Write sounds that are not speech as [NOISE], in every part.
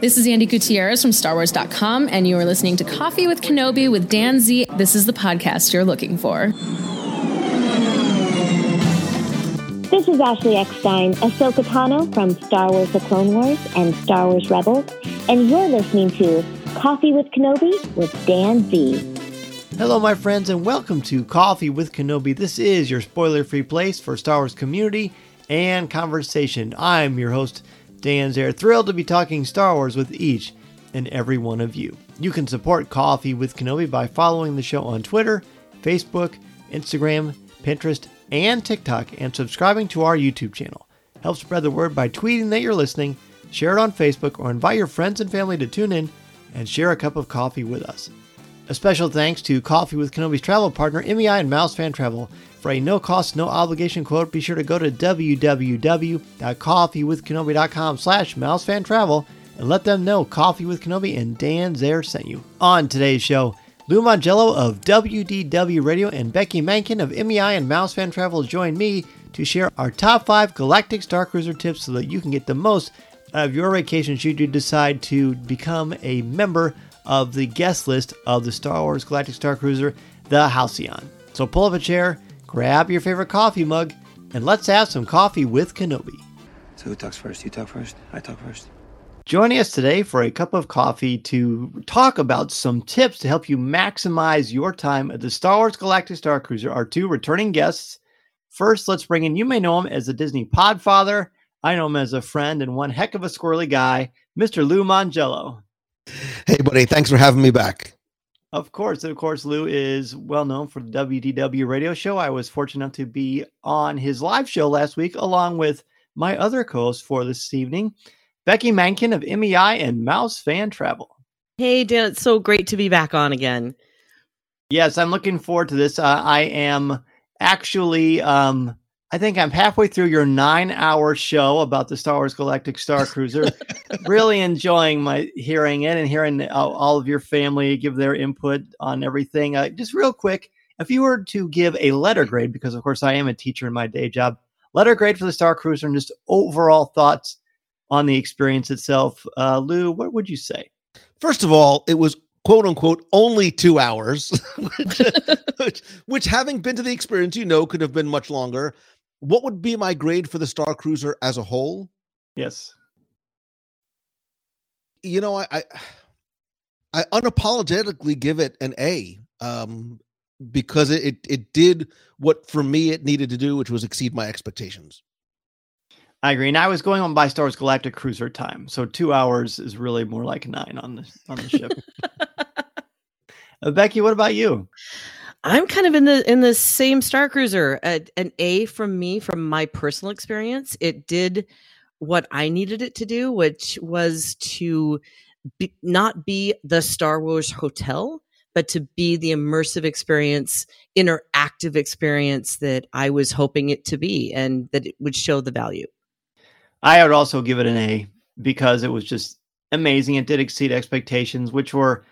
This is Andy Gutierrez from StarWars.com, and you are listening to Coffee with Kenobi with Dan Z. This is the podcast you're looking for. This is Ashley Eckstein, Ahsoka Tano from Star Wars The Clone Wars and Star Wars Rebels, and you're listening to Coffee with Kenobi with Dan Z. Hello, my friends, and welcome to Coffee with Kenobi. This is your spoiler free place for Star Wars community and conversation. I'm your host, Dan Zehr, thrilled to be talking Star Wars with each and every one of you. You can support Coffee with Kenobi by following the show on Twitter, Facebook, Instagram, Pinterest, and TikTok, and subscribing to our YouTube channel. Help spread the word by tweeting that you're listening, share it on Facebook, or invite your friends and family to tune in and share a cup of coffee with us. A special thanks to Coffee with Kenobi's travel partner, MEI and Mouse Fan Travel. For a no cost, no obligation quote, be sure to go to www.coffeewithkenobi.com slash mousefantravel and let them know Coffee with Kenobi and Dan Zehr sent you. On today's show, Lou Mongello of WDW Radio and Becky Mankin of MEI and Mouse Fan Travel join me to share our top five Galactic Star Cruiser tips so that you can get the most out of your vacation should you decide to become a member of the guest list of the Star Wars Galactic Star Cruiser, the Halcyon. So pull up a chair, grab your favorite coffee mug, and let's have some coffee with Kenobi. So who talks first? You talk first? I talk first. Joining us today for a cup of coffee to talk about some tips to help you maximize your time at the Star Wars Galactic Star Cruiser are two returning guests. First, let's bring in, you may know him as the Disney Podfather. I know him as a friend and one heck of a squirrely guy, Mr. Lou Mongello. Hey, buddy, thanks for having me back. Of course, of course, Lou is well known for the WDW radio show. I was fortunate enough to be on his live show last week, along with my other co-host for this evening, Becky Mankin of MEI and Mouse Fan Travel. Hey, Dan, it's so great to be back on again. Yes, I'm looking forward to this. Uh, I am actually, um, I think I'm halfway through your nine-hour show about the Star Wars Galactic Star Cruiser. [LAUGHS] really enjoying my hearing it and hearing all, all of your family give their input on everything. Uh, just real quick, if you were to give a letter grade, because of course I am a teacher in my day job, letter grade for the Star Cruiser and just overall thoughts on the experience itself, uh, Lou, what would you say? First of all, it was quote unquote only two hours, [LAUGHS] which, [LAUGHS] which, which, having been to the experience, you know, could have been much longer. What would be my grade for the Star Cruiser as a whole? Yes. You know, I I, I unapologetically give it an A. Um, because it, it it did what for me it needed to do, which was exceed my expectations. I agree. And I was going on by Star Wars Galactic Cruiser time. So two hours is really more like nine on the on the ship. [LAUGHS] uh, Becky, what about you? I'm kind of in the in the same Star Cruiser. An A from me from my personal experience. It did what I needed it to do, which was to be, not be the Star Wars hotel, but to be the immersive experience, interactive experience that I was hoping it to be, and that it would show the value. I would also give it an A because it was just amazing. It did exceed expectations, which were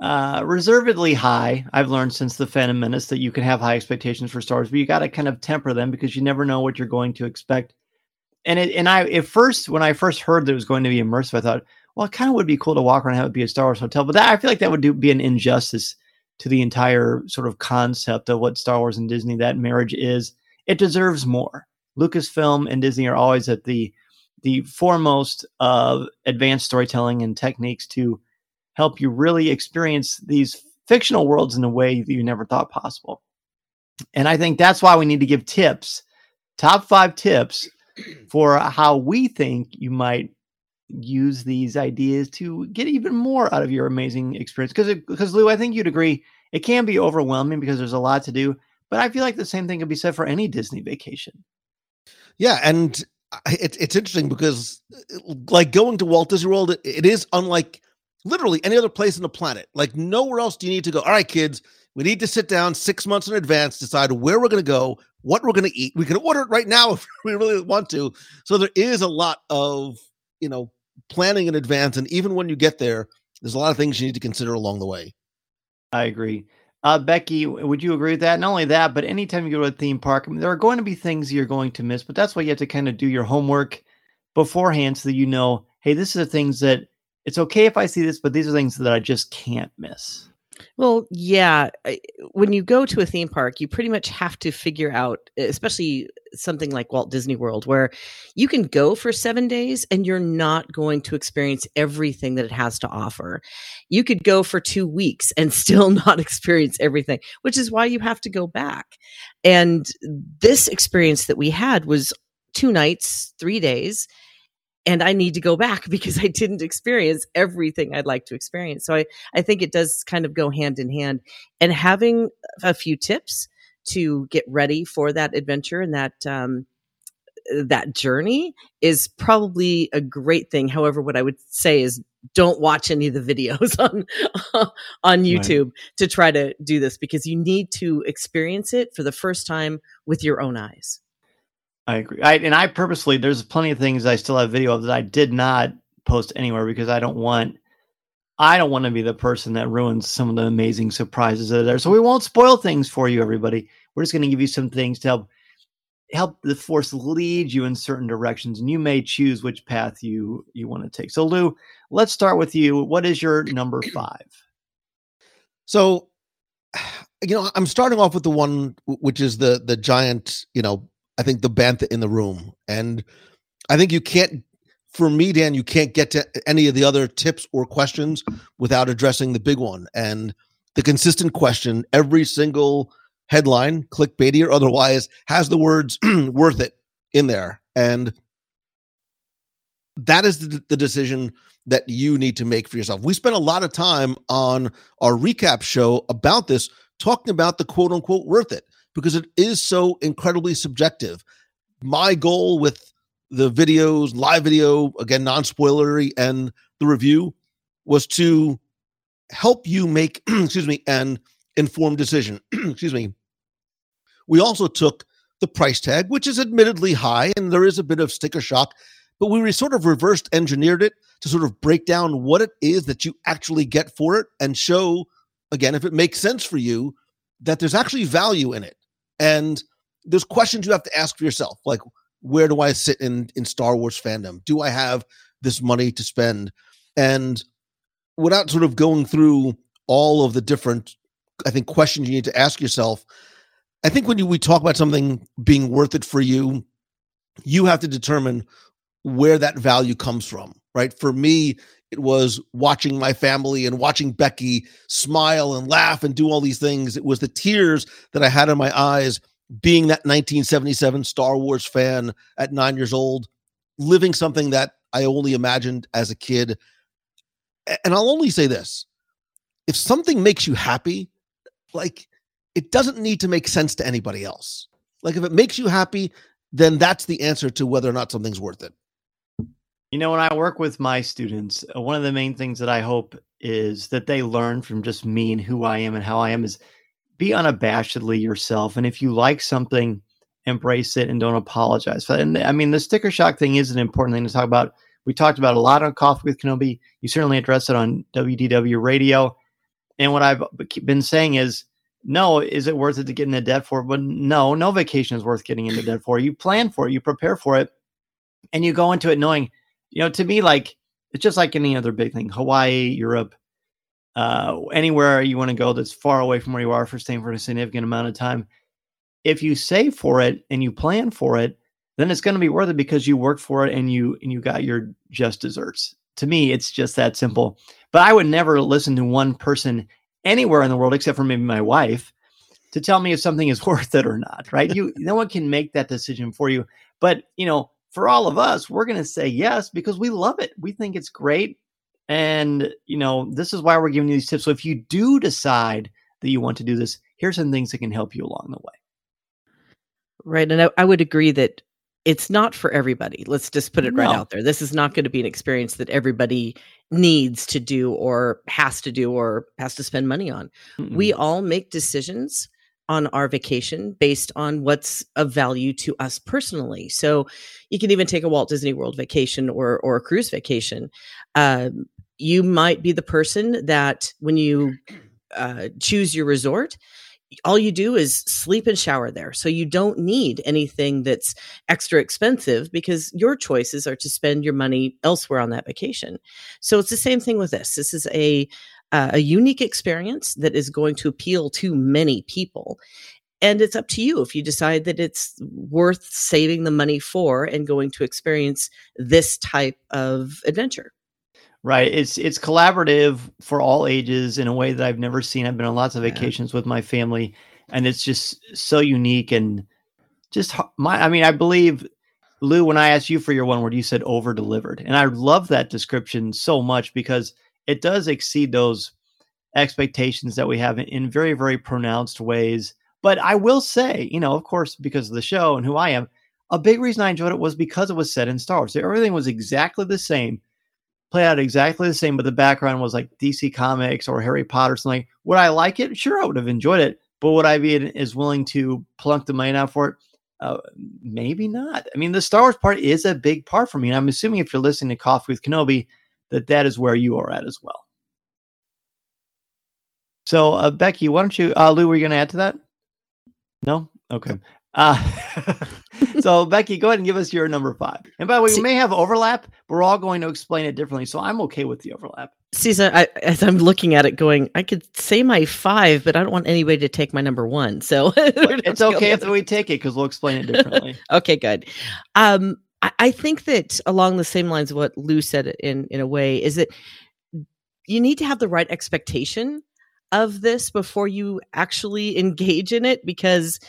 uh, reservedly high. I've learned since the Phantom Menace that you can have high expectations for Star Wars, but you got to kind of temper them because you never know what you're going to expect. And it, and I at first when I first heard that it was going to be immersive, I thought, well, it kind of would be cool to walk around and have it be a Star Wars hotel, but that I feel like that would do be an injustice to the entire sort of concept of what Star Wars and Disney that marriage is. It deserves more. Lucasfilm and Disney are always at the the foremost of advanced storytelling and techniques to help you really experience these fictional worlds in a way that you never thought possible. And I think that's why we need to give tips, top five tips [CLEARS THROAT] for how we think you might use these ideas to get even more out of your amazing experience. Because because Lou, I think you'd agree it can be overwhelming because there's a lot to do. But I feel like the same thing could be said for any Disney vacation. Yeah, and uh, it's it's interesting because like going to Walt Disney World, it, it is unlike literally any other place on the planet. Like nowhere else do you need to go. All right, kids, we need to sit down six months in advance, decide where we're going to go, what we're going to eat. We can order it right now [LAUGHS] if we really want to. So there is a lot of you know planning in advance, and even when you get there, there's a lot of things you need to consider along the way. I agree. Uh, Becky, would you agree with that? Not only that, but anytime you go to a theme park, I mean, there are going to be things you're going to miss, but that's why you have to kind of do your homework beforehand so that you know, hey, this is the things that it's okay if I see this, but these are things that I just can't miss. Well, yeah. When you go to a theme park, you pretty much have to figure out, especially something like Walt Disney World, where you can go for seven days and you're not going to experience everything that it has to offer. You could go for two weeks and [LAUGHS] still not experience everything, which is why you have to go back. And this experience that we had was two nights, three days. And I need to go back [LAUGHS] because I didn't experience everything I'd like to experience. So I, I think it does kind of go hand in hand. And having a few tips to get ready for that adventure and that um, that journey is probably a great thing. However, what I would say is don't watch any of the [LAUGHS] videos on [LAUGHS] on YouTube to try to do this because you need to experience it for the first time with your own eyes. I agree. I, and I purposely, there's plenty of things I still have video of that I did not post anywhere because I don't want, I don't want to be the person that ruins some of the amazing surprises that are there. So we won't spoil things for you, everybody. We're just going to give you some things to help help the force lead you in certain directions, and you may choose which path you you want to take. So Lou, let's start with you. What is your number five? So, you know, I'm starting off with the one which is the the giant, you know, I think the bantha in the room. And I think you can't for me, Dan, you can't get to any of the other tips or questions without addressing the big one. And the consistent question, every single headline, clickbaity or otherwise, has the words [CLEARS THROAT] worth it in there. And that is the, the decision that you need to make for yourself. We spent a lot of time on our recap show about this, talking about the quote unquote worth it, because it is so incredibly subjective. My goal with the videos, live video, again, non spoilery, and the review was to help you make, [CLEARS THROAT] excuse me, an informed decision. [CLEARS THROAT] excuse me. We also took the price tag, which is admittedly high, and there is a bit of sticker shock, but we sort of reversed engineered it to sort of break down what it is that you actually get for it and show, again, if it makes sense for you, that there's actually value in it. And there's questions you have to ask for yourself, like, where do I sit in, in Star Wars fandom? Do I have this money to spend? And without sort of going through all of the different, I think, questions you need to ask yourself, I think when you, we talk about something being worth it for you, you have to determine where that value comes from, right? For me, it was watching my family and watching Becky smile and laugh and do all these things. It was the tears that I had in my eyes being that 1977 Star Wars fan at nine years old, living something that I only imagined as a kid. And I'll only say this if something makes you happy, like it doesn't need to make sense to anybody else. Like if it makes you happy, then that's the answer to whether or not something's worth it. You know, when I work with my students, uh, one of the main things that I hope is that they learn from just me and who I am and how I am is be unabashedly yourself. And if you like something, embrace it and don't apologize. And I mean, the sticker shock thing is an important thing to talk about. We talked about a lot on Coffee with Kenobi. You certainly addressed it on WDW radio. And what I've been saying is, no, is it worth it to get into debt for? But no, no vacation is worth getting into debt for. You plan for it, you prepare for it, and you go into it knowing, you know, to me, like it's just like any other big thing. Hawaii, Europe, uh, anywhere you want to go that's far away from where you are for staying for a significant amount of time. If you save for it and you plan for it, then it's going to be worth it because you worked for it and you and you got your just desserts. To me, it's just that simple. But I would never listen to one person anywhere in the world except for maybe my wife to tell me if something is [LAUGHS] worth it or not, right? You no one can make that decision for you. But, you know, for all of us, we're going to say yes because we love it. We think it's great. And, you know, this is why we're giving you these tips. So if you do decide that you want to do this, here's some things that can help you along the way. Right. And I, I would agree that it's not for everybody. Let's just put it right out there. This is not going to be an experience that everybody needs to do or has to do or has to spend money on. We Mm-mm. all make decisions on our vacation based on what's of value to us personally. So you can even take a Walt Disney World vacation or or a cruise vacation. Um, you might be the person that when you uh, choose your resort, all you do is sleep and shower there. So you don't need anything that's extra expensive because your choices are to spend your money elsewhere on that vacation. So it's the same thing with this. This is a uh, a unique experience that is going to appeal to many people. And it's up to you if you decide that it's worth saving the money for and going to experience this type of adventure. Right. It's it's collaborative for all ages in a way that I've never seen. I've been on lots of vacations yeah. with my family, and it's just so unique and just my. I mean, I believe Lou, when I asked you for your one word, you said over delivered, and I love that description so much because it does exceed those expectations that we have in very very pronounced ways. But I will say, you know, of course, because of the show and who I am, a big reason I enjoyed it was because it was set in Star Wars. Everything was exactly the same played out exactly the same, but the background was like DC Comics or Harry Potter or something. Would I like it? Sure, I would have enjoyed it. But would I be as willing to plunk the money out for it? Uh, maybe not. I mean, the Star Wars part is a big part for me. And I'm assuming if you're listening to Coffee with Kenobi, that that is where you are at as well. So, uh, Becky, why don't you, uh, Lou, were you going to add to that? No? Okay. Uh, [LAUGHS] so Becky, go ahead and give us your number five. And by the way, we may have overlap, but we're all going to explain it differently. So I'm okay with the overlap. Caesar, I, as I'm looking at it, going, I could say my five, but I don't want anybody to take my number one. So [LAUGHS] it's okay if we take it because we'll explain it differently. [LAUGHS] okay, good. Um, I, I think that along the same lines of what Lou said in in a way is that you need to have the right expectation of this before you actually [LAUGHS] engage in it because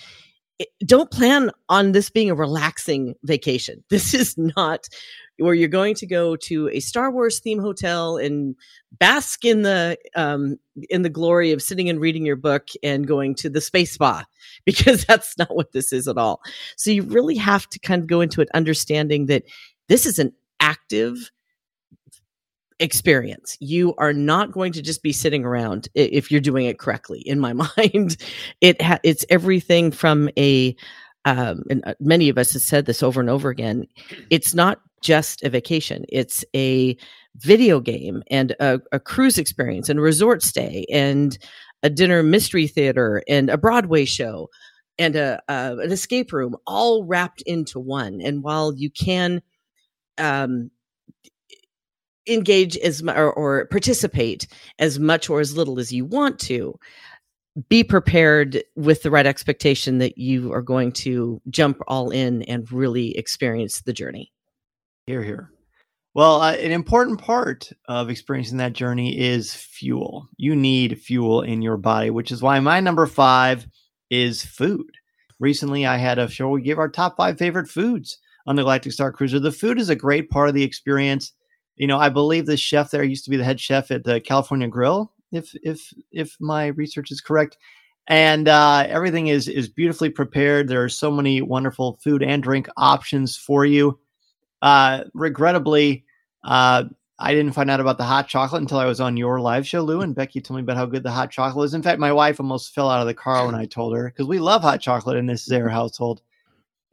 don't plan on this being a relaxing vacation. [LAUGHS] This is not where you're going to go to a Star Wars theme hotel and bask in the um, in the glory of sitting and reading your book and going to the space spa [LAUGHS] because that's not what this is at all. So you really have to kind of go into it understanding that this is an active experience. You are not going to just be sitting around if you're doing it correctly. In my [LAUGHS] mind, it ha- it's everything from a um, and uh, many of us have said this over and over again. It's not just a vacation; it's a video game and a, a cruise experience and a resort stay and a dinner mystery theater and a Broadway show and a, uh, an escape room all wrapped into one. And while you can um, engage as or, or participate as much or as little as you want to be prepared with the right expectation that you are going to jump all in and really experience the journey. Here, here. Well, uh, an important part of experiencing that journey is fuel. You need fuel in your body, which is why my number five is food. Recently, I had a show we gave our top five favorite foods on the Galactic Star Cruiser. The food is a great part of the experience you know, I believe the chef there used to be the head chef at the California Grill, if if if my research is correct. And uh, everything is is beautifully prepared. There are so many wonderful food and drink options for you. Uh, regrettably, uh, I didn't find out about the hot chocolate until I was on your live show, Lou. And Becky told me about how good the hot chocolate is. In fact, my wife almost fell out of the car when I told her because we love hot chocolate in this Zehr household.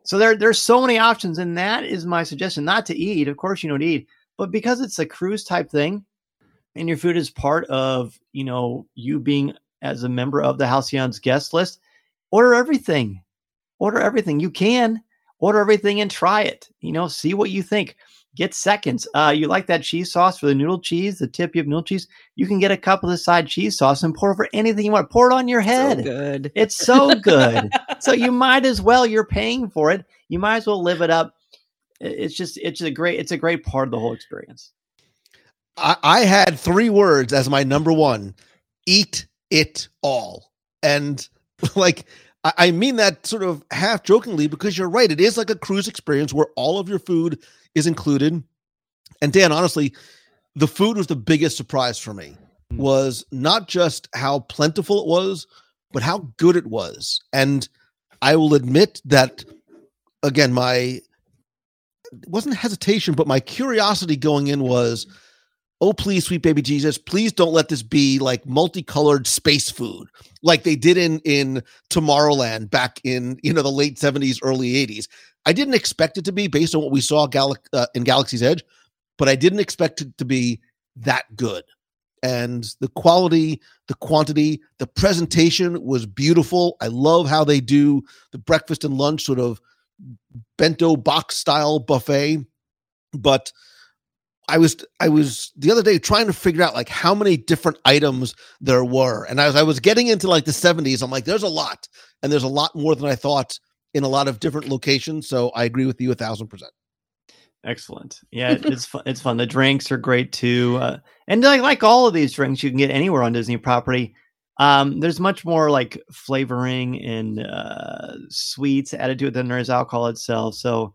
So there, there's so many options, and that is my suggestion. Not to eat, of course, you don't eat, but because it's a cruise type thing, and your food is part of you know you being as a member of the Halcyon's guest list, order everything. Order everything you can. Order everything and try it. You know, see what you think. Get seconds. Uh, you like that cheese sauce for the noodle cheese, the tip you have noodle cheese? You can get a cup of the side cheese sauce and pour over anything you want. Pour it on your head. So good. It's so good. [LAUGHS] so you might as well. You're paying for it. You might as well live it up it's just it's a great it's a great part of the whole experience. I, I had three words as my number one: eat it all, and [LAUGHS] like I, mean that sort of half jokingly because you're right. It is like a cruise experience where all of your food is included. And Dan, honestly, the food was the biggest surprise for me. Hmm. Was not just how plentiful it was, but how good it was. And I will admit that again, my wasn't hesitation, but my curiosity going in was, oh please, sweet baby Jesus, please don't let this be like multicolored space food like they did in in Tomorrowland back in you know the late seventies, early eighties. I didn't expect it to be based on what we saw Gal- uh, in Galaxy's Edge, but I didn't expect it to be that good. and the quality, the quantity, the presentation was beautiful. I love how they do the breakfast and lunch sort of bento box style buffet. But I was I was the other day trying to figure out like how many different items there were, and as I was getting into like the seventies, I'm like, there's a lot, and there's a lot more than I thought in a lot of different locations. So I agree with you a thousand percent. Excellent. Yeah, it's fun. It's fun. The drinks are great too, uh, and like like all of these drinks you can get anywhere on Disney property. Um, there's much more like flavoring and uh, sweets added to it than there is alcohol itself. So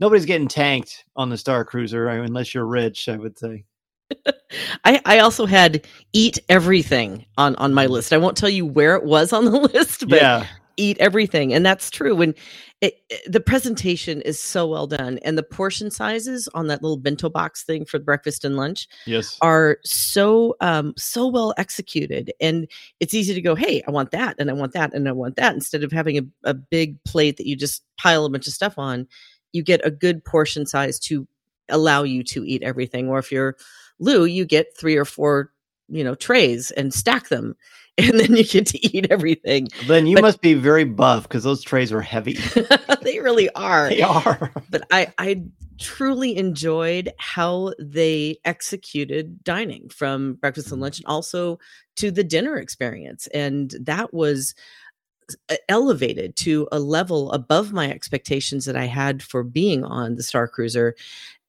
nobody's getting tanked on the Star Cruiser unless you're rich. I would say. [LAUGHS] I, I also had eat everything on on my list. I won't tell you where it was on the [LAUGHS] list, but Yeah, eat everything, and that's true. When it, it- the presentation is so well done, and the portion sizes on that little bento box thing for breakfast and lunch yes, are so um so well executed and it's easy to go hey i want that and i want that and i want that instead of having a, a big plate that you just pile a bunch of stuff on you get a good portion size to allow you to eat everything or if you're lou you get three or four you know trays and stack them [LAUGHS] and then you get to eat everything Then you but- must be very buff because those trays are heavy. [LAUGHS] they really are they are. but I, I truly enjoyed how they executed dining from breakfast and mm. lunch and also to the dinner experience. And that was elevated to a level above my expectations that I had for being on the Star Cruiser,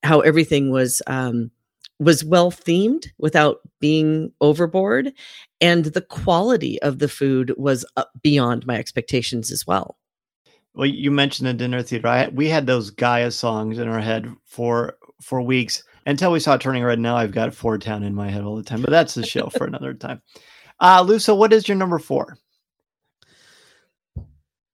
how everything was um, was well themed without being overboard and the quality of the food was beyond my expectations as well Well, you mentioned the dinner theater. I, we had those Gaya songs in our head for for weeks until we saw Turning Red. Now I've got 4*Town in my head all the time, but that's the show for another time. Uh, Lusa, what is your number four?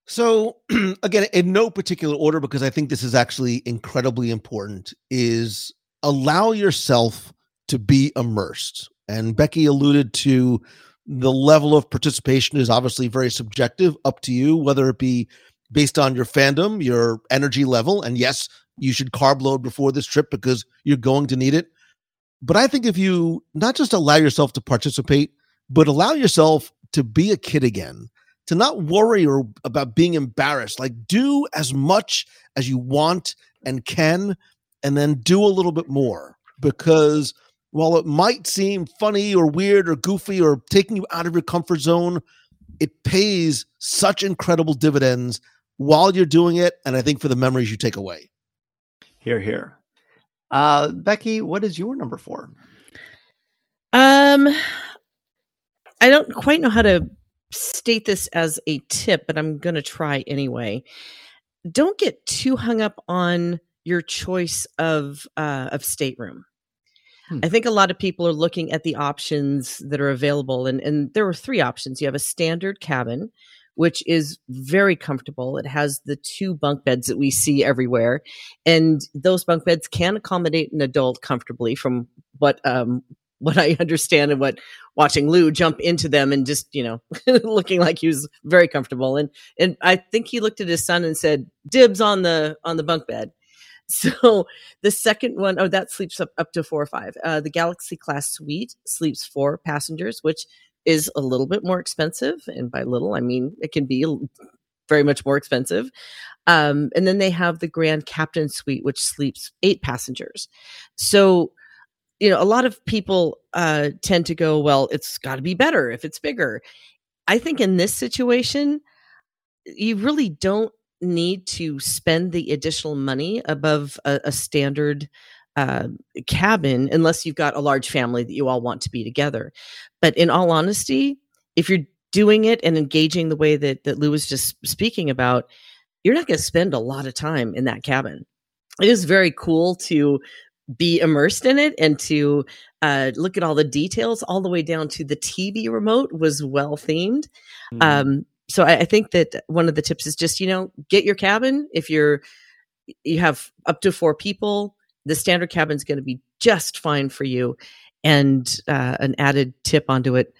So [CLEARS THROAT] again, in no particular order, because I think this is actually incredibly important, is allow yourself to be immersed. And Becky alluded to the level of participation is obviously very subjective, up to you, whether it be based on your fandom, your energy level. And yes, you should carb load before this trip because you're going to need it. But I think if you not just allow yourself to participate, but allow yourself to be a kid again, to not worry or about being embarrassed, like do as much as you want and can, and then do a little bit more because while it might seem funny or weird or goofy or taking you out of your comfort zone, it pays such incredible dividends while you're doing it. And I think for the memories you take away. Here, here. Uh, Becky, what is your number four? Um, I don't quite know how to state this as a tip, but I'm going to try anyway. Don't get too hung up on your choice of uh, of stateroom. Hmm. I think a lot of people are looking at the options that are available, and and there are three options. You have a standard cabin, which is very comfortable. It has the two bunk beds that we see everywhere, and those bunk beds can accommodate an adult comfortably, from what um, what I understand and what watching Lou jump into them and just you know [LAUGHS] looking like he was very comfortable and and I think he looked at his son and said dibs on the on the bunk bed. [LAUGHS] So the second one, oh, that sleeps up, up to four or five. Uh, the Galaxy class suite sleeps four passengers, which is a little bit more expensive. And by little, I mean it can be very much more expensive. Um, and then they have the Grand Captain suite, which sleeps eight passengers. So you know, a lot of people uh, tend to go, well, it's got to be better if it's bigger. I think in this situation, you really don't need to spend the additional money above a, a standard uh, cabin unless you've got a large family that you all want to be together. But in all honesty, if you're doing it and engaging the way that, that Lou was just speaking about, you're not going to spend a lot of time in that cabin. It is very cool to be immersed in it and to uh, look at all the details all the way down to the TV remote was well themed. Mm-hmm. Um, so I, I think that one of the tips is just, you know, get your cabin. If you're, you have up to four people, the standard cabin is going to be just fine for you. And uh, an added tip onto it,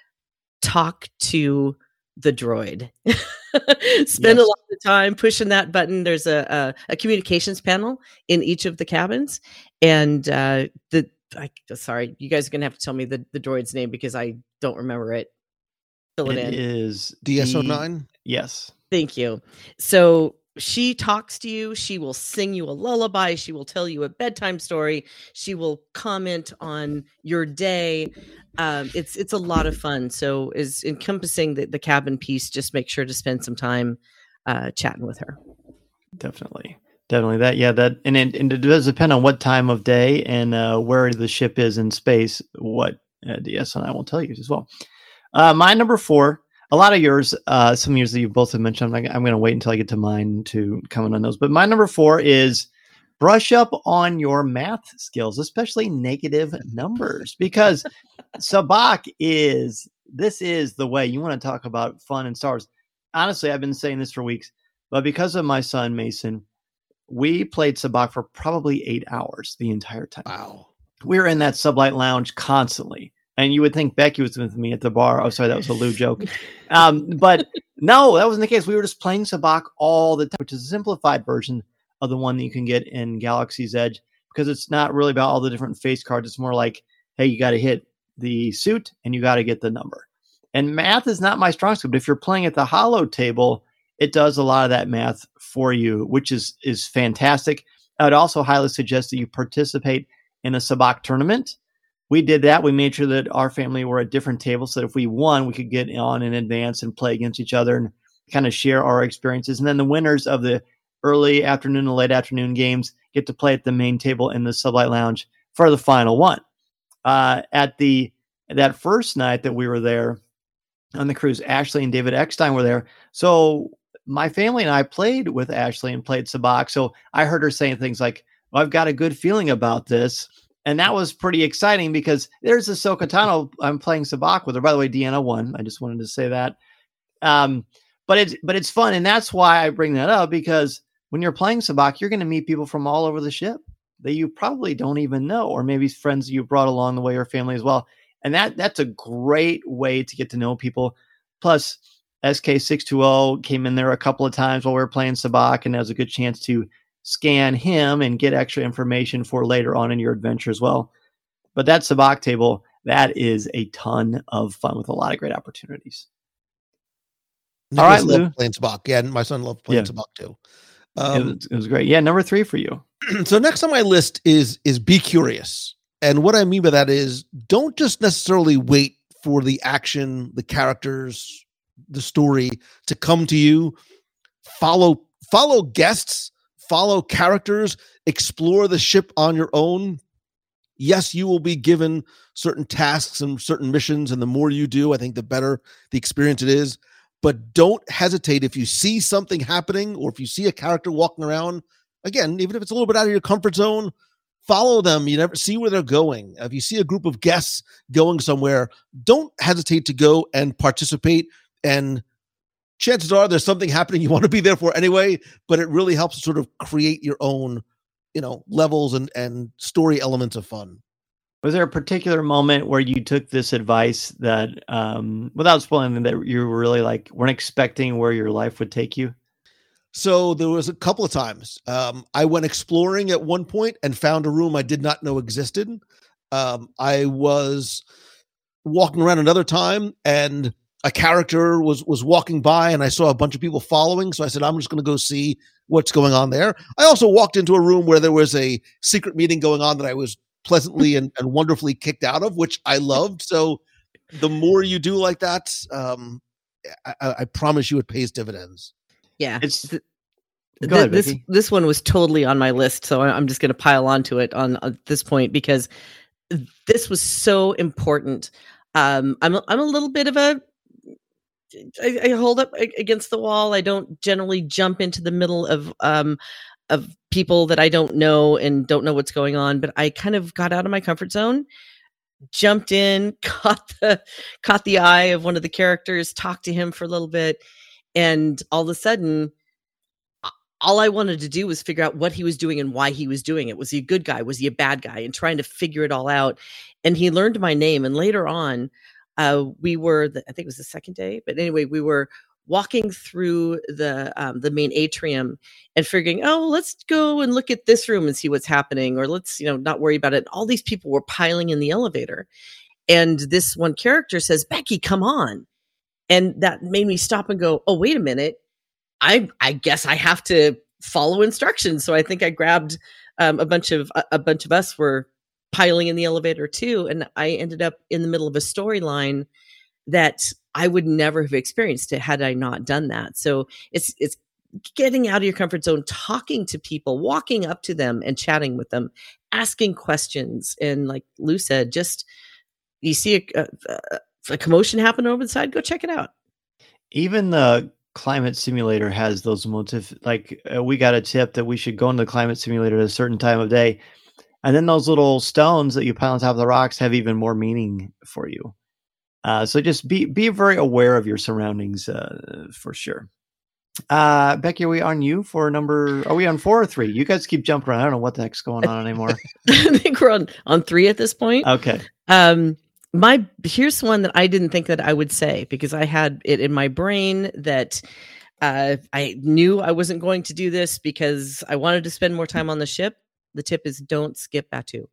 talk to the droid. [LAUGHS] [LAUGHS] Spend Yes. a lot of time pushing that button. There's a, a, a communications panel in each of the cabins, and uh, the I sorry, you guys are gonna have to tell me the the droid's name because I don't remember it. Fill it, It in. is D3-O9. Yes. Thank you. So she talks to you. She will sing you a lullaby. She will tell you a bedtime story. She will comment on your day. Um, it's it's a lot of fun. So is encompassing the, the cabin piece. Just make sure to spend some time uh, chatting with her. Definitely. Definitely that. Yeah. That and it, and it does depend on what time of day and uh, where the ship is in space. What uh, DS9 will tell you as well. Uh, my number four. A lot of yours, uh, some years that you both have mentioned. I'm, I'm going to wait until I get to mine to comment on those. But my number four is brush up on your math skills, especially negative numbers, because Sabacc is this is the way you want to talk about fun and stars. Honestly, I've been saying this for weeks, but because of my son Mason, we played Sabacc for probably eight hours the entire time. Wow. We were in that sublight lounge constantly. And you would think Becky was with me at the bar. Oh, sorry, that was a Lou joke. [LAUGHS] Um, but no, that wasn't the case. We were just playing Sabacc all the time, which is a simplified version of the one that you can get in Galaxy's Edge because it's not really about all the different face cards. It's more like, hey, you got to hit the suit and you got to get the number. And math is not my strong suit. But if you're playing at the holo table, it does a lot of that math for you, which is is fantastic. I would also highly suggest that you participate in a Sabacc tournament. We did that. We made sure that our family were at different tables so that if we won, we could get on in advance and play against each other and kind of share our experiences. And then the winners of the early afternoon and late afternoon games get to play at the main table in the Sublight Lounge for the final one. Uh, at the that first night that we were there on the cruise, Ashley and David Eckstein were there. So my family and I played with Ashley and played Sabacc. So I heard her saying things like, well, I've got a good feeling about this. And that was pretty exciting because there's Ahsoka Tano. I'm playing Sabacc with her. By the way, Deanna won. I just wanted to say that. Um, but it's but it's fun, and that's why I bring that up because when you're playing Sabacc, you're going to meet people from all over the ship that you probably don't even know, or maybe friends you brought along the way or family as well. And that that's a great way to get to know people. Plus, SK620 came in there a couple of times while we were playing Sabacc, and that was a good chance to scan him and get extra information for later on in your adventure as well. But that Sabacc table, that is a ton of fun with a lot of great opportunities. All right, Nicholas Lou. playing Sabacc. Yeah, my son loved playing Yeah. Sabacc too. it, Um, was, it was great. Yeah, number three for you. [CLEARS THROAT] so next on my list is is be curious and what i mean by that is don't just necessarily wait for the action the characters the story to come to you follow follow guests follow characters explore the ship on your own yes you will be given certain tasks and certain missions and the more you do i think the better the experience it is but don't hesitate if you see something happening or if you see a character walking around again, even if it's a little bit out of your comfort zone, follow them. You never see where they're going. If you see a group of guests going somewhere, don't hesitate to go and participate. And chances are there's something happening you want to be there for anyway, but it really helps sort of create your own, you know, levels and and story elements of fun. Was there a particular moment where you took this advice that, um, without spoiling, that you were really like weren't expecting where your life would take you? So there was a couple of times um, I went exploring at one point and found a room I did not know existed. Um, I was walking around another time and a character was was walking by and I saw a bunch of people following. So I said, I'm just going to go see what's going on there. I also walked into a room where there was a secret meeting going on that I was pleasantly and, and wonderfully kicked out of, which I loved. So the more you do like that, um, I, I I promise you it pays dividends. Yeah. It's Th- ahead, this Vicky. this one was totally on my list, so I- I'm just going to pile onto it on at this point because this was so important. Um, I'm a, I'm a little bit of a I, I hold up against the wall. I don't generally jump into the middle of um of people that I don't know and don't know what's going on, but I kind of got out of my comfort zone, jumped in, [LAUGHS] caught the caught the eye of one of the characters, talked to him for a little bit, and all of a sudden all I wanted to do was figure out what he was doing and why he was doing it. Was he a good guy? Was he a bad guy? And trying to figure it all out. And he learned my name. And later on, uh, we were, the, I think it was the second day, but anyway, we were walking through the um, the main atrium and figuring, oh, let's go and look at this room and see what's happening, or let's you know not worry about it. All these people were piling in the elevator, and this one character says, "Becky, come on," and that made me stop and go, "Oh, wait a minute, I I guess I have to follow instructions." So I think I grabbed um, a bunch of a, a bunch of us were piling in the elevator too, and I ended up in the middle of a storyline that I would never have experienced it had I not done that. So it's it's getting out of your comfort zone, talking to people, walking up to them and chatting with them, asking questions, and like Lou said, just you see a, a, a commotion happen over the side, go check it out. Even the climate simulator has those motif like uh, we got a tip that we should go into the climate simulator at a certain time of day and then those little stones that you pile on top of the rocks have even more meaning for you uh, so just be be very aware of your surroundings uh, for sure. Uh, Becky, are we on you for number? Are we on four or three? You guys keep jumping around. I don't know what the heck's going on anymore. [LAUGHS] I think we're on on three at this point. Okay. Um, my here's one that I didn't think that I would say because I had it in my brain that uh, I knew I wasn't going to do this because I wanted to spend more time on the ship. The tip is don't skip Batuu.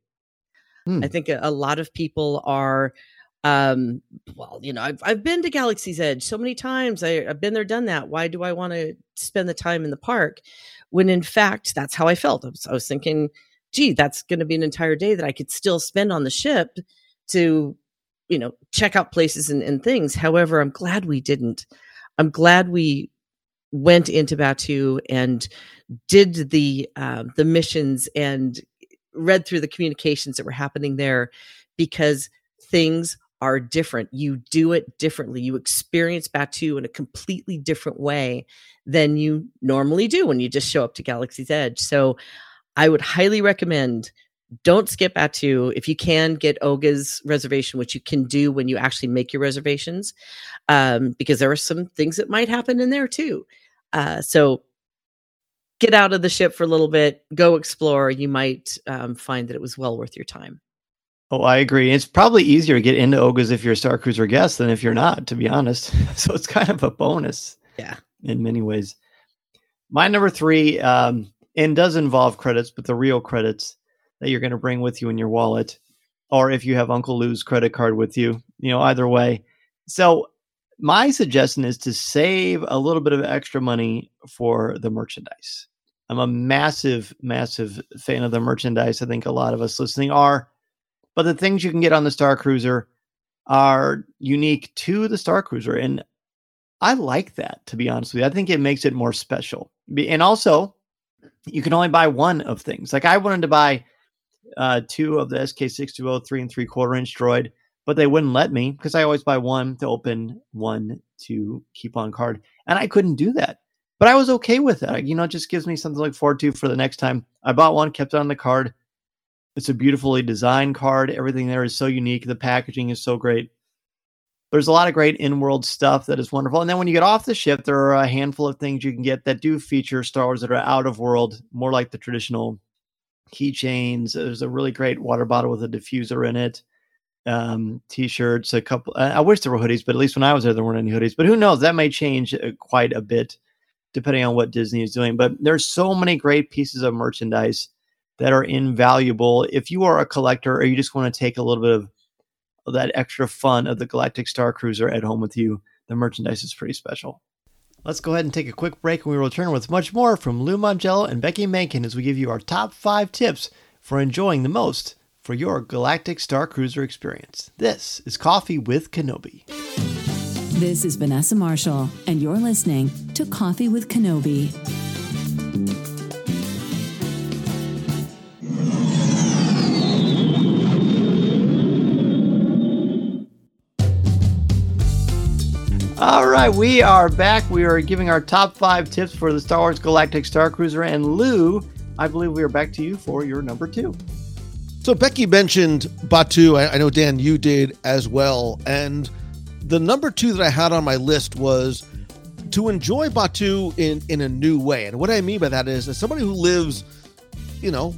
Hmm. I think a, a lot of people are um well you know i've, I've been to galaxy's edge so many times I, i've been there done that why do i want to spend the time in the park when in fact that's how i felt i was, I was thinking gee that's going to be an entire day that i could still spend on the ship to you know check out places and, and things however i'm glad we didn't i'm glad we went into batuu and did the uh, the missions and read through the communications that were happening there because things are different. You do it differently. You experience Batuu in a completely different way than you normally do when you just show up to Galaxy's Edge. So I would highly recommend don't skip Batuu. If you can get Oga's reservation, which you can do when you actually make your reservations, um, because there are some things that might happen in there too. Uh, so get out of the ship for a little bit, go explore. You might um, find that it was well worth your time. Oh, I agree. It's probably easier to get into Oga's if you're a Star Cruiser guest than if you're not, to be honest. [LAUGHS] so it's kind of a bonus. Yeah. In many ways. My number three, um, and does involve credits, but the real credits that you're going to bring with you in your wallet, or if you have Uncle Lou's credit card with you, you know, either way. So my suggestion is to save a little bit of extra money for the merchandise. I'm a massive, massive fan of the merchandise. I think a lot of us listening are but the things you can get on the Star Cruiser are unique to the Star Cruiser. And I like that, to be honest with you. I think it makes it more special. And also, you can only buy one of things. Like I wanted to buy uh, two of the SK620 three and three quarter inch droid, but they wouldn't let me because I always buy one to open, one to keep on card. And I couldn't do that. But I was okay with that. You know, it just gives me something to look forward to for the next time. I bought one, kept it on the card. It's a beautifully designed card. Everything there is so unique. The packaging is so great. There's a lot of great in-world stuff that is wonderful. And then when you get off the ship, there are a handful of things you can get that do feature Star Wars that are out of world, more like the traditional keychains. There's a really great water bottle with a diffuser in it. Um, t-shirts, a couple. I wish there were hoodies, but at least when I was there, there weren't any hoodies. But who knows? That may change uh, quite a bit depending on what Disney is doing. But there's so many great pieces of merchandise that are invaluable if you are a collector or you just want to take a little bit of that extra fun of the Galactic Star Cruiser at home with you. The merchandise is pretty special. Let's go ahead and take a quick break and we will return with much more from Lou Mongello and Becky Mankin as we give you our top five tips for enjoying the most for your Galactic Star Cruiser experience. This is Coffee with Kenobi. This is Vanessa Marshall, and you're listening to Coffee with Kenobi. All right, we are back. We are giving our top five tips for the Star Wars Galactic Star Cruiser. And Lou, I believe we are back to you for your number two. So Becky mentioned Batuu. I, I know Dan, you did as well. And the number two that I had on my list was to enjoy Batuu in in a new way. And what I mean by that is, as somebody who lives, you know,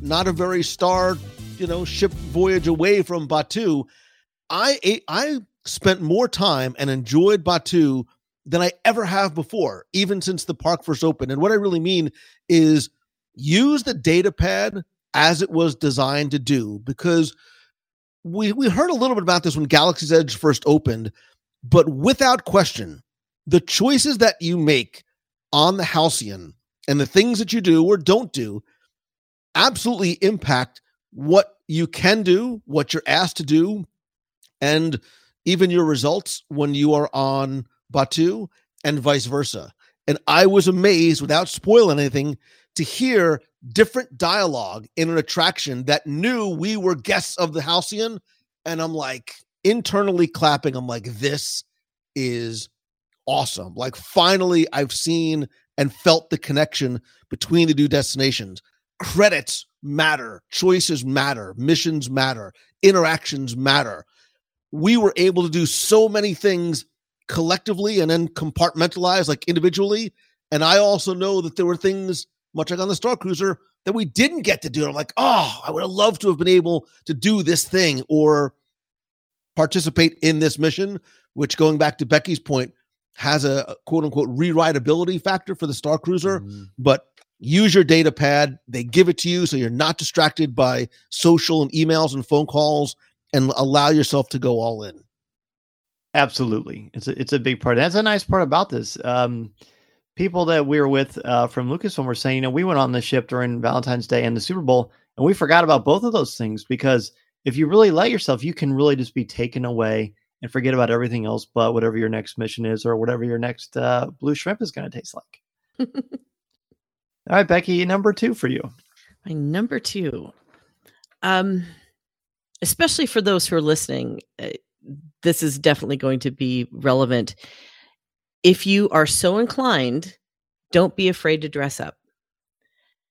not a very star, you know, ship voyage away from Batuu, I I spent more time and enjoyed Batuu than I ever have before, even since the park first opened. And what I really mean is use the data pad as it was designed to do, because we we heard a little bit about this when Galaxy's Edge first opened, but without question, the choices that you make on the Halcyon and the things that you do or don't do absolutely impact what you can do, what you're asked to do, and even your results when you are on Batuu and vice versa. And I was amazed, without spoiling anything, to hear different dialogue in an attraction that knew we were guests of the Halcyon. And I'm like internally clapping. I'm like, this is awesome. Like, finally, I've seen and felt the connection between the two destinations. Credits matter, choices matter, missions matter, interactions matter. We were able to do so many things collectively and then compartmentalize like individually. And I also know that there were things, much like on the Star Cruiser, that we didn't get to do. I'm like, oh, I would have loved to have been able to do this thing or participate in this mission, which going back to Becky's point, has a quote unquote rewritability factor for the Star Cruiser. Mm-hmm. But use your data pad. They give it to you so you're not distracted by social and emails and phone calls and allow yourself to go all in. Absolutely. It's a, it's a big part. That's a nice part about this. Um, people that we were with uh, from Lucasfilm were saying, you know, we went on the ship during Valentine's Day and the Super Bowl, and we forgot about both of those things because if you really let yourself, you can really just be taken away and forget about everything else but whatever your next mission is or whatever your next uh, blue shrimp is going to taste like. [LAUGHS] All right, Becky, number two for you. My number two. Um, especially for those who are listening, uh, this is definitely going to be relevant. If you are so inclined, don't be afraid to dress up.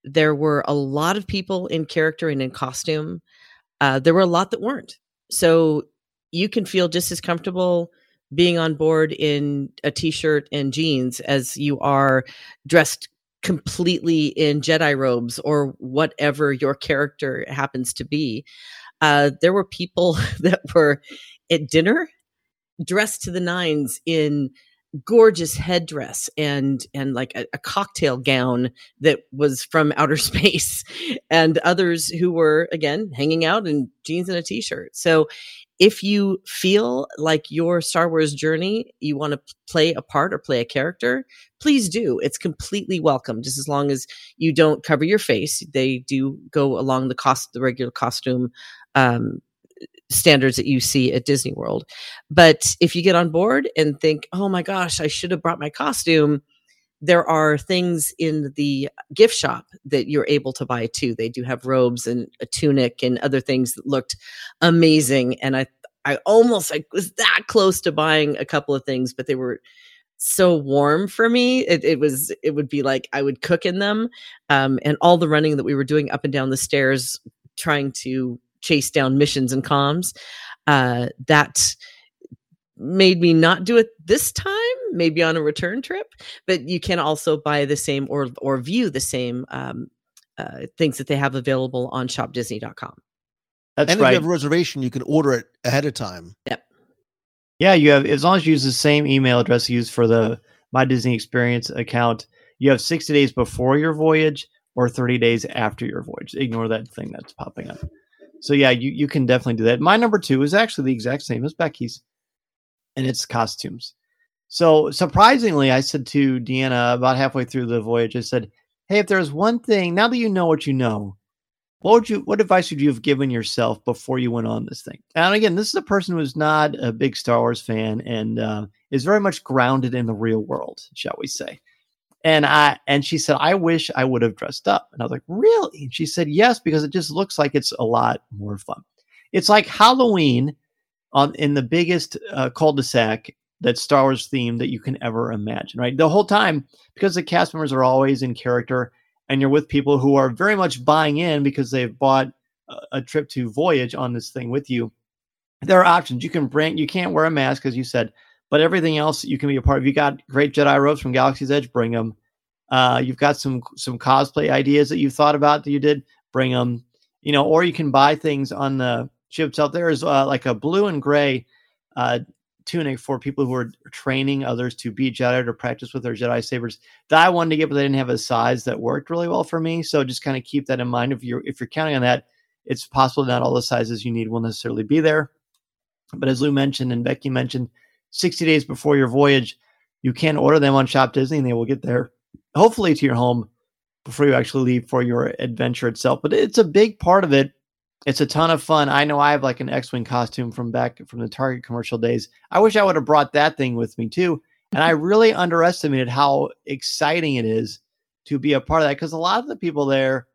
There were a lot of people in character and in costume. Uh, there were a lot that weren't. So you can feel just as comfortable being on board in a t-shirt and jeans as you are dressed completely in Jedi robes or whatever your character happens to be. Uh, there were people [LAUGHS] that were at dinner dressed to the nines in gorgeous headdress and and like a, a, cocktail gown that was from outer [LAUGHS] space and others who were again hanging out in jeans and a t-shirt so if you feel like your Star Wars journey, you want to play a part or play a character, please do. It's completely welcome, just as long as you don't cover your face. They do go along the cost, the regular costume um, standards that you see at Disney World. But if you get on board and think, oh my gosh, I should have brought my costume, there are things in the gift shop that you're able to buy too. They do have robes and a tunic and other things that looked amazing. And I, I almost I was that close to buying a couple of things, but they were so warm for me. It, it was it would be like I would cook in them, um, and all the running that we were doing up and down the stairs, trying to chase down missions and comms. Uh, that made me not do it this time maybe on a return trip but you can also buy the same or or view the same um, uh, things that they have available on shopdisney.com that's and right. if you have a reservation you can order it ahead of time yep yeah you have as long as you use the same email address used for the my disney experience account you have 60 days before your voyage or 30 days after your voyage ignore that thing that's popping up so yeah you, you can definitely do that my number two is actually the exact same as becky's and its costumes. So surprisingly, I said to Deanna about halfway through the voyage, I said, Hey, if there's one thing, now that you know what you know, what would you what advice would you have given yourself before you went on this thing? And again, this is a person who's not a big Star Wars fan and uh, is very much grounded in the real world, shall we say. And I and she said, I wish I would have dressed up. And I was like, Really? And she said, Yes, because it just looks like it's a lot more fun. It's like Halloween on in the biggest uh, cul-de-sac that Star Wars theme that you can ever imagine, right? The whole time, because the cast members are always in character and you're with people who are very much buying in because they've bought a, a trip to Voyage on this thing with you. There are options. You can bring, you can't wear a mask, as you said, but everything else you can be a part of. You got great Jedi robes from Galaxy's Edge, bring them. Uh, you've got some some cosplay ideas that you've thought about that you did, bring them. You know, or you can buy things on the ships out there is uh, like a blue and gray uh, tunic for people who are training others to be Jedi or practice with their Jedi sabers that I wanted to get, but they didn't have a size that worked really well for me. So just kind of keep that in mind. If you're if you're counting on that, it's possible not all the sizes you need will necessarily be there. But as Lou mentioned and Becky mentioned, 60 days before your voyage, you can order them on Shop Disney and they will get there hopefully to your home before you actually leave for your adventure itself. But it's a big part of it. It's a ton of fun. I know I have like an X-wing costume from back from the Target commercial days. I wish I would have brought that thing with me too. And I really [LAUGHS] underestimated how exciting it is to be a part of that because a lot of the people there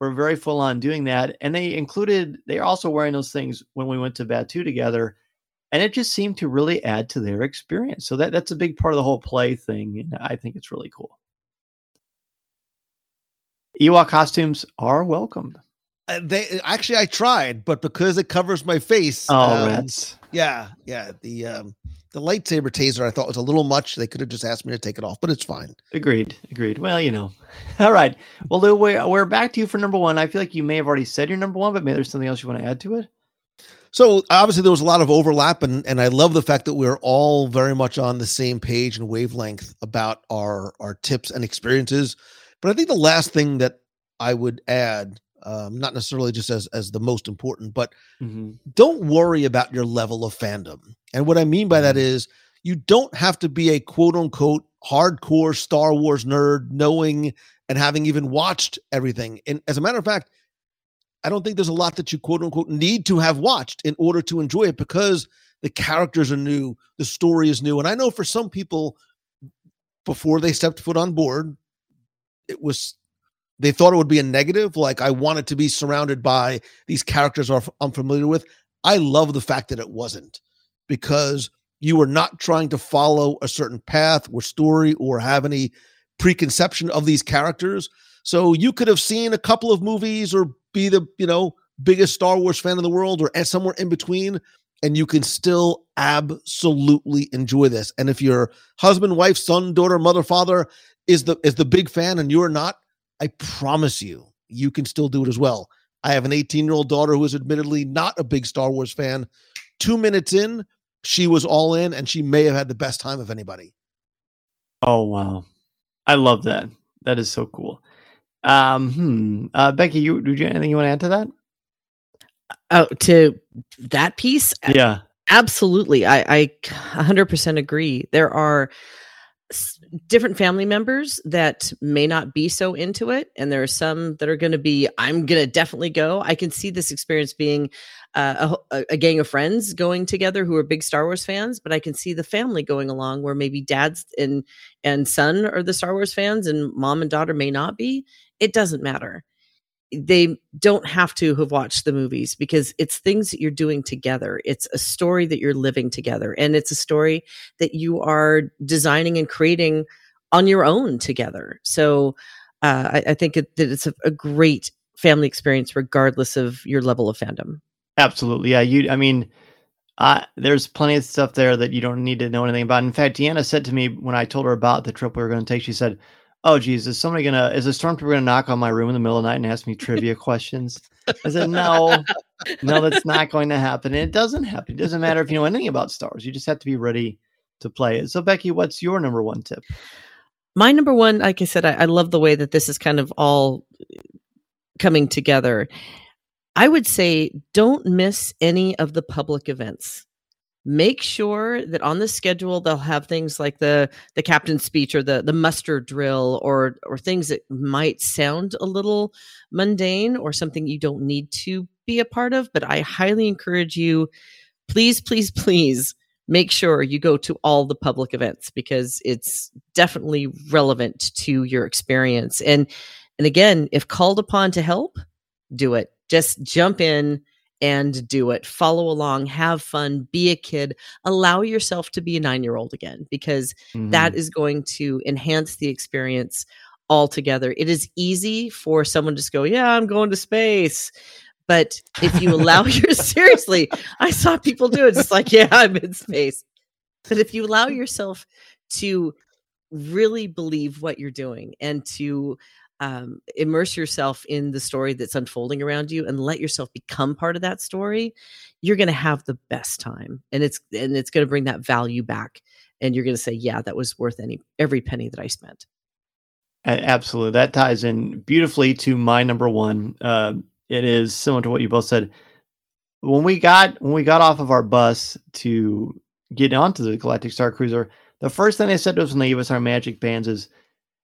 were very full on doing that. And they included, they're also wearing those things when we went to Batuu together. And it just seemed to really add to their experience. So that, that's a big part of the whole play thing. And I think it's really cool. Ewok costumes are welcome. Uh, they actually, I tried, but because it covers my face. Oh, um, rats. Yeah, yeah. The um, the lightsaber taser I thought was a little much. They could have just asked me to take it off, but it's fine. Agreed. Agreed. Well, you know. [LAUGHS] All right. Well, Lou, we're, we're back to you for number one. I feel like you may have already said your number one, but maybe there's something else you want to add to it. So obviously there was a lot of overlap, and and I love the fact that we're all very much on the same page and wavelength about our our tips and experiences. But I think the last thing that I would add, um, not necessarily just as as the most important, but Mm-hmm. don't worry about your level of fandom. And what I mean by that is you don't have to be a quote unquote hardcore Star Wars nerd, knowing and having even watched everything. And as a matter of fact, I don't think there's a lot that you quote unquote need to have watched in order to enjoy it because the characters are new, the story is new. And I know for some people, before they stepped foot on board, it was they thought it would be a negative. Like I wanted to be surrounded by these characters I'm familiar with. I love the fact that it wasn't because you were not trying to follow a certain path or story or have any preconception of these characters. So you could have seen a couple of movies or be the, you know, biggest Star Wars fan in the world or somewhere in between and you can still absolutely enjoy this. And if your husband, wife, son, daughter, mother, father is the is the big fan and you're not, I promise you, you can still do it as well. I have an 18 year old daughter who is admittedly not a big Star Wars fan. Two minutes in, she was all in and she may have had the best time of anybody. Oh, wow. I love that. That is so cool. Um, hmm. Uh, Becky, you, do you anything you want to add to that? Oh, to that piece? Yeah. Absolutely. I, I 100% agree. There are different family members that may not be so into it and there are some that are going to be i'm going to definitely go i can see this experience being uh, a, a, gang of friends going together who are big star wars fans but i can see the family going along where maybe dads and and son are the star wars fans and mom and daughter may not be it doesn't matter they don't have to have watched the movies because it's things that you're doing together. It's a story that you're living together, and it's a story that you are designing and creating on your own together. So uh, I, I, think it, that it's a, a great family experience, regardless of your level of fandom. Absolutely, yeah. You, I mean, there's plenty of stuff there that you don't need to know anything about. In fact, Deanna said to me when I told her about the trip we were going to take, she said, oh geez, is somebody gonna is a stormtrooper gonna knock on my room in the middle of the night and ask me trivia questions? I said, no, no, that's not going to happen. And it doesn't happen. It doesn't matter if you know anything about Star Wars. You just have to be ready to play it. So Becky, what's your number one tip? My number one, like I said, I, I love the way that this is kind of all coming together. I would say don't miss any of the public events make sure that on the schedule they'll have things like the the captain's speech or the the muster drill or or things that might sound a little mundane or something you don't need to be a part of but i highly encourage you please please [LAUGHS] please make sure you go to all the public events because it's definitely relevant to your experience. And and again if called upon to help do it. Just jump in and do it. Follow along, have fun, be a kid, allow yourself to be a nine year old again, because mm-hmm. that is going to enhance the experience altogether. It is easy for someone to just go, Yeah, I'm going to space. But if you allow [LAUGHS] your seriously, I saw people do it. It's like, yeah, I'm in space. But if you allow yourself to really believe what you're doing and to um, immerse yourself in the story that's unfolding around you and let yourself become part of that story you're going to have the best time. And it's and it's going to bring that value back and you're going to say yeah that was worth any every penny that i spent. Absolutely. That ties in beautifully to my number one uh, it is similar to what you both said. When we got when we got off of our bus to get onto the galactic star cruiser the first thing they said to us when they gave us our magic bands is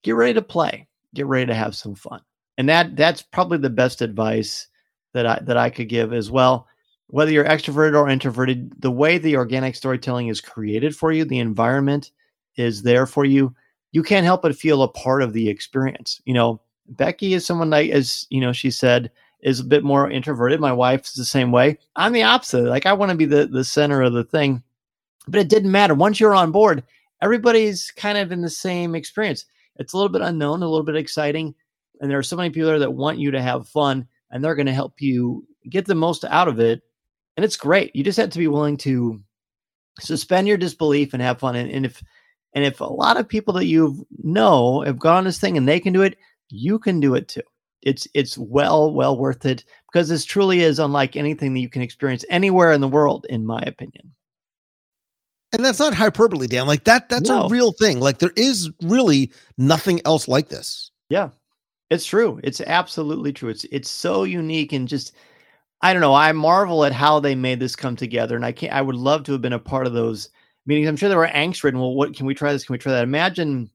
get ready to play get ready to have some fun. And that that's probably the best advice that I that I could give as well. Whether you're extroverted or introverted, the way the organic storytelling is created for you, the environment is there for you. You can't help but feel a part of the experience. You know, Becky is someone like as you know, she said, is a bit more introverted. My wife's the same way. I'm the opposite. Like I want to be the the center of the thing. But it didn't matter. Once you're on board, everybody's kind of in the same experience it's a little bit unknown, a little bit exciting. And there are so many people there that want you to have fun and they're going to help you get the most out of it. And it's great. You just have to be willing to suspend your disbelief and have fun. And, and if and if a lot of people that you know have gone on this thing and they can do it, you can do it too. It's it's well well worth it because this truly is unlike anything that you can experience anywhere in the world, in my opinion and that's not hyperbole dan. Like that that's no. a real thing. Like there is really nothing else like this. Yeah. It's true. It's absolutely true. It's it's so unique and just i don't know i marvel at how they made this come together and i can't i would love to have been a part of those meetings. I'm sure they were angst ridden well what can we try this? Can we try that? Imagine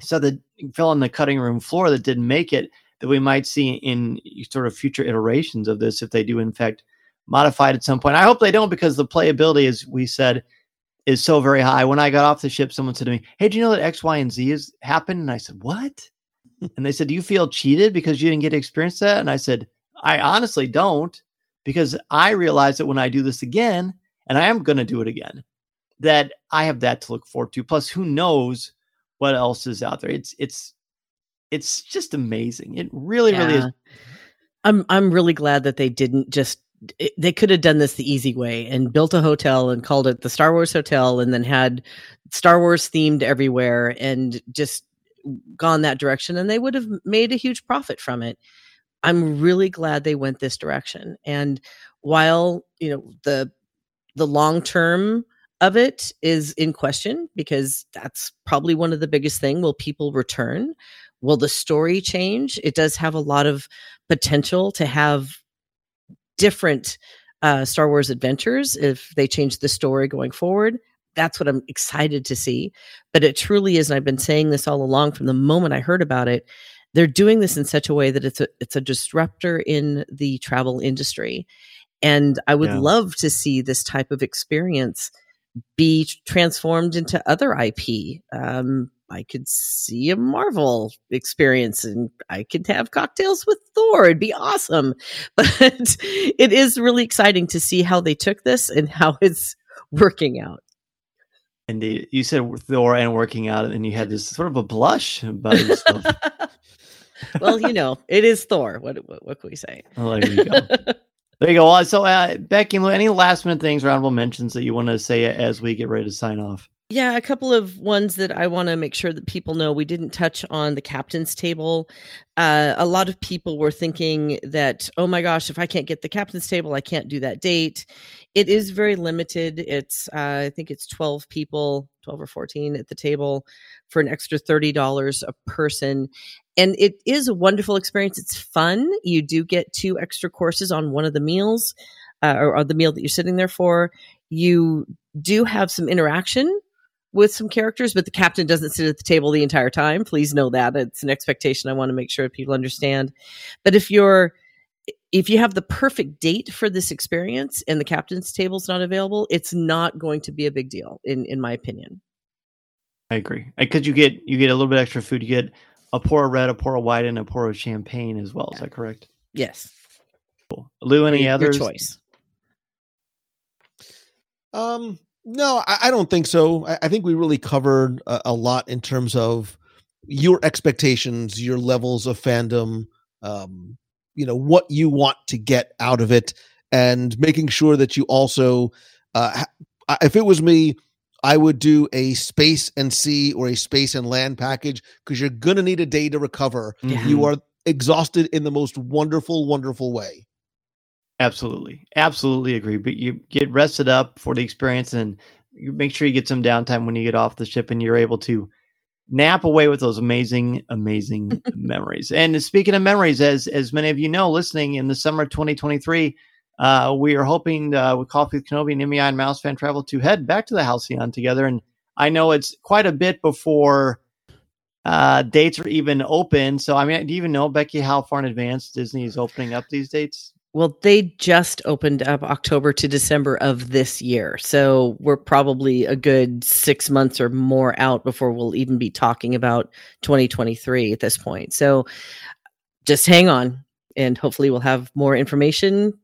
so that fell on the cutting room floor that didn't make it that we might see in sort of future iterations of this if they do in fact modify it at some point. I hope they don't because the playability as we said is so very high. When I got off the ship, someone said to me, Hey, do you know that X, Y, and Z has happened? And I said, What? [LAUGHS] and they said, Do you feel cheated because you didn't get to experience that? And I said, I honestly don't, because I realize that when I do this again, and I am going to do it again, that I have that to look forward to. Plus, who knows what else is out there? It's it's it's just amazing. It really, yeah. really is. I'm I'm really glad that they didn't just it, they could have done this the easy way and built a hotel and called it the Star Wars Hotel and then had Star Wars themed everywhere and just gone that direction and they would have made a huge profit from it. I'm really glad they went this direction. And while, you know, the the long term of it is in question because that's probably one of the biggest thing will people return will the story change it does have a lot of potential to have different uh, Star Wars adventures if they change the story going forward. That's what I'm excited to see. But it truly is, and I've been saying this all along from the moment I heard about it. They're doing this in such a way that it's a it's a disruptor in the travel industry, and I would yeah. love to see this type of experience be transformed into other IP. Um, I could see a Marvel experience and I could have cocktails with Thor. It'd be awesome. [LAUGHS] But it is really exciting to see how they took this and how [LAUGHS] it's working out. Indeed. You said Thor and working out, and you had this sort of a blush about yourself. [LAUGHS] well, you know, it is Thor. What, what, what can we say? Oh, there you go. there you go. So, uh, Becky, any last minute things, roundable mentions that you want to say as we get ready to sign off? Yeah, a couple of ones that I want to make sure that people know. We didn't touch on the captain's table. Uh, a lot of people were thinking that, oh my gosh, if I can't get the captain's table, I can't do that date. It is very limited. It's, uh, I think it's 12 people, 12 or 14 at the table for an extra $30 a person. And it is a wonderful experience. It's fun. You do get two extra courses on one of the meals uh, or, or the meal that you're sitting there for. You do have some interaction with some characters, but the captain doesn't sit at the table the entire time. Please know that it's an expectation. I want to make sure people understand. But if you're if you have the perfect date for this experience and the captain's table is not available, it's not going to be a big deal, in in my opinion. I agree because you get you get a little bit extra food. You get a pour of red, a pour of white, and a pour of champagne as well. Yeah. Is that correct? Yes. Cool. Lou, any your, others? Your choice. Um, no, I, I don't think so. I, I, think we really covered a, a, lot in terms of your expectations, your levels of fandom, um, you know, what you want to get out of it, and making sure that you also, uh, if it was me, I would do a space and sea or a space and land package because you're going to need a day to recover. You are exhausted in the most wonderful, wonderful way. Absolutely. Absolutely agree. But you get rested up for the experience and you make sure you get some downtime when you get off the ship and you're able to nap away with those amazing, amazing [LAUGHS] memories. And speaking of memories, as as many of you know, listening in the summer of 2023, uh, we are hoping uh, with Coffee with Kenobi and MEI and Mouse Fan Travel to head back to the Halcyon together. And I know it's quite a bit before uh, dates are even open. So, I mean, do you even know, Becky, how far in advance Disney is opening up these dates? Well, they just opened up October to December of this year. So we're probably a good six months or more out before we'll even be talking about 2023 at this point. So just hang on and hopefully we'll have more information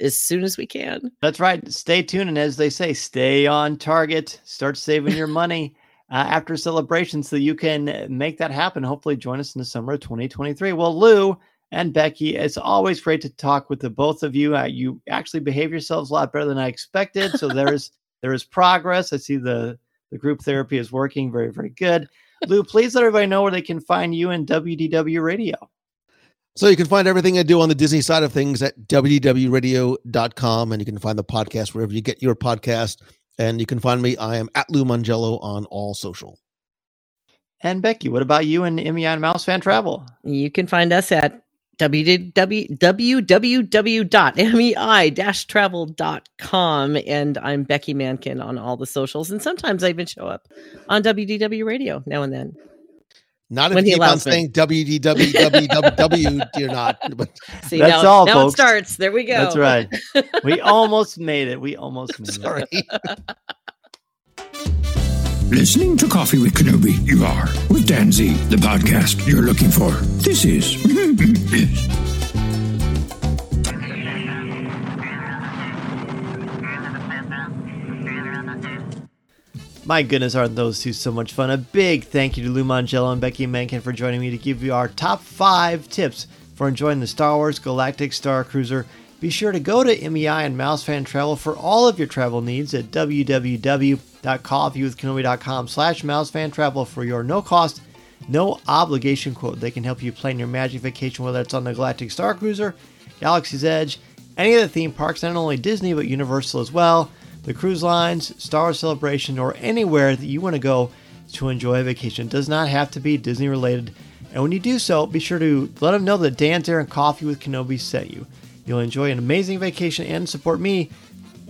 as soon as we can. That's right. Stay tuned. And as they say, stay on target. Start saving your money uh, after celebration so you can make that happen. Hopefully, join us in the summer of 2023. Well, Lou and Becky, it's always great to talk with the both of you. Uh, you actually behave yourselves a lot better than I expected. So there is [LAUGHS] there is progress. I see the the group therapy is working very very good. Lou, please let everybody know where they can find you and WDW Radio. So you can find everything I do on the Disney side of things at www.radio.com and you can find the podcast wherever you get your podcast. And you can find me. I am at Lou Mongello on all social. And Becky, what about you and Emmy and Mouse Fan Travel? You can find us at www.mei-travel.com and I'm Becky Mankin on all the socials and sometimes I even show up on WDW radio now and then. Not if When you he keep on allows saying www, you're not. [LAUGHS] See That's now, all, now folks. it starts. There we go. That's right. We [LAUGHS] almost made it. We almost made it. sorry. [LAUGHS] Listening to Coffee with Kenobi, you are with Dan Z, the podcast you're looking for. This is. My goodness, aren't those two so much fun? A big thank you to Lou Mongello and Becky Mankin for joining me to give you our top five tips for enjoying the Star Wars Galactic Star Cruiser. Be sure to go to MEI and Mouse Fan Travel for all of your travel needs at www.coffeewithkenobi.com slash mousefan travel for your no-cost, no obligation quote. They can help you plan your magic vacation, whether it's on the Galactic Star Cruiser, Galaxy's Edge, any of the theme parks, not only Disney, but Universal as well the cruise lines, Star Celebration, or anywhere that you want to go to enjoy a vacation. It does not have to be Disney related. And when you do so, be sure to let them know that Dan Zehr and Coffee with Kenobi sent you. You'll enjoy an amazing vacation and support me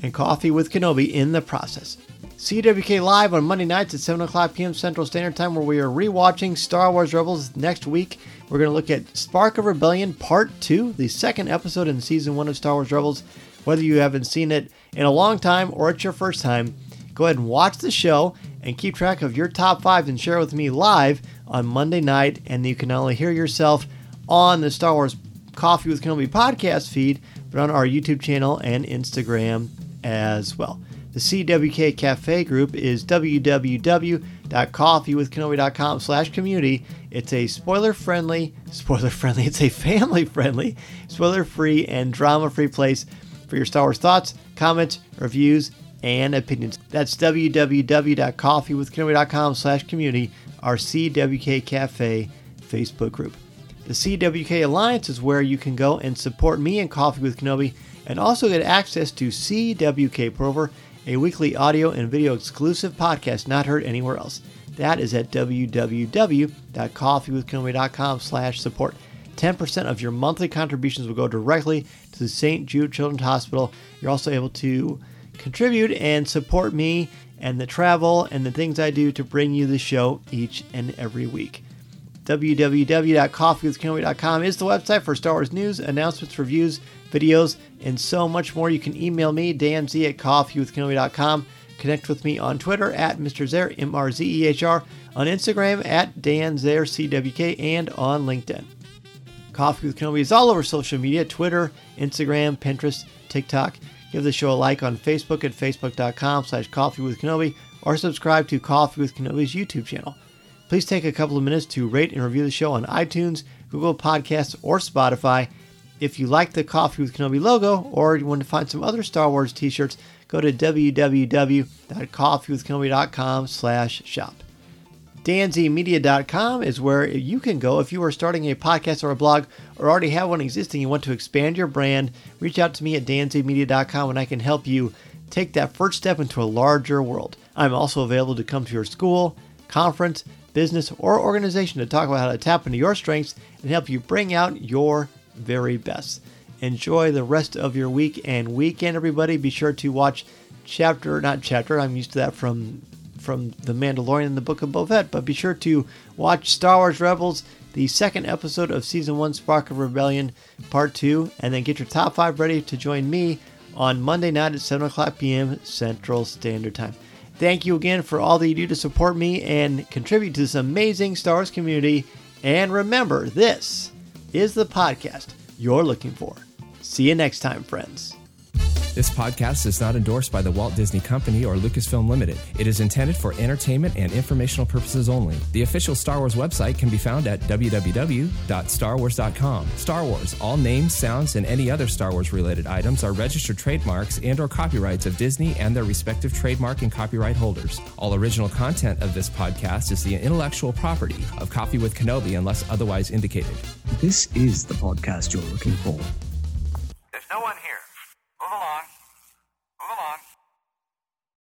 and Coffee with Kenobi in the process. CWK Live on Monday nights at 7 o'clock p.m. Central Standard Time, where we are rewatching Star Wars Rebels next week. We're going to look at Spark of Rebellion Part 2, the second episode in Season 1 of Star Wars Rebels. Whether you haven't seen it in a long time or it's your first time, go ahead and watch the show and keep track of your top five and share with me live on Monday night. And you can not only hear yourself on the Star Wars Coffee with Kenobi podcast feed, but on our YouTube channel and Instagram as well. The CWK Cafe group is www.coffeewithkenobi.com slash community. It's a spoiler-friendly, spoiler-friendly, it's a family-friendly, spoiler-free, and drama-free place for your Star Wars thoughts, comments, reviews, and opinions. That's www.coffeewithkenobi.com slash community, our CWK Cafe Facebook group. The CWK Alliance is where you can go and support me and Coffee with Kenobi and also get access to CWK Prover, a weekly audio and video exclusive podcast not heard anywhere else. That is at www.coffeewithkenobi.com slash support. 10% of your monthly contributions will go directly to the St. Jude Children's Hospital. You're also able to contribute and support me and the travel and the things I do to bring you the show each and every week www.coffeewithkenobi.com is the website for Star Wars news, announcements, reviews, videos, and so much more. You can email me, danz at coffeewithkenobi.com. Connect with me on Twitter at Mr. Zehr, M-R-Z-E-H-R, on Instagram at danzehrcwk, and on LinkedIn. Coffee with Kenobi is all over social media, Twitter, Instagram, Pinterest, TikTok. Give the show a like on Facebook at facebook.com slash coffee with Kenobi, or subscribe to Coffee with Kenobi's YouTube channel. Please take a couple of minutes to rate and review the show on iTunes, Google Podcasts, or Spotify. If you like the Coffee with Kenobi logo or you want to find some other Star Wars t-shirts, go to www.coffeewithkenobi.com slash shop. danzmedia.com is where you can go if you are starting a podcast or a blog or already have one existing you want to expand your brand reach out to me at danzmedia.com and i can help you take that first step into a larger world i'm also available to come to your school conference business or organization to talk about how to tap into your strengths and help you bring out your very best enjoy the rest of your week and weekend everybody be sure to watch chapter not chapter i'm used to that from from The Mandalorian and the Book of Boba Fett, but be sure to watch Star Wars Rebels, the second episode of Season 1 Spark of Rebellion, Part 2, and then get your top 5 ready to join me on Monday night at 7 o'clock p.m. Central Standard Time. Thank you again for all that you do to support me and contribute to this amazing Star Wars community. And remember, this is the podcast you're looking for. See you next time, friends. This podcast is not endorsed by the Walt Disney Company or Lucasfilm Limited. It is intended for entertainment and informational purposes only. The official Star Wars website can be found at www.starwars.com. Star Wars, all names, sounds, and any other Star Wars related items are registered trademarks and or copyrights of Disney and their respective trademark and copyright holders. All original content of this podcast is the intellectual property of Coffee with Kenobi unless otherwise indicated. This is the podcast you're looking for. Move along.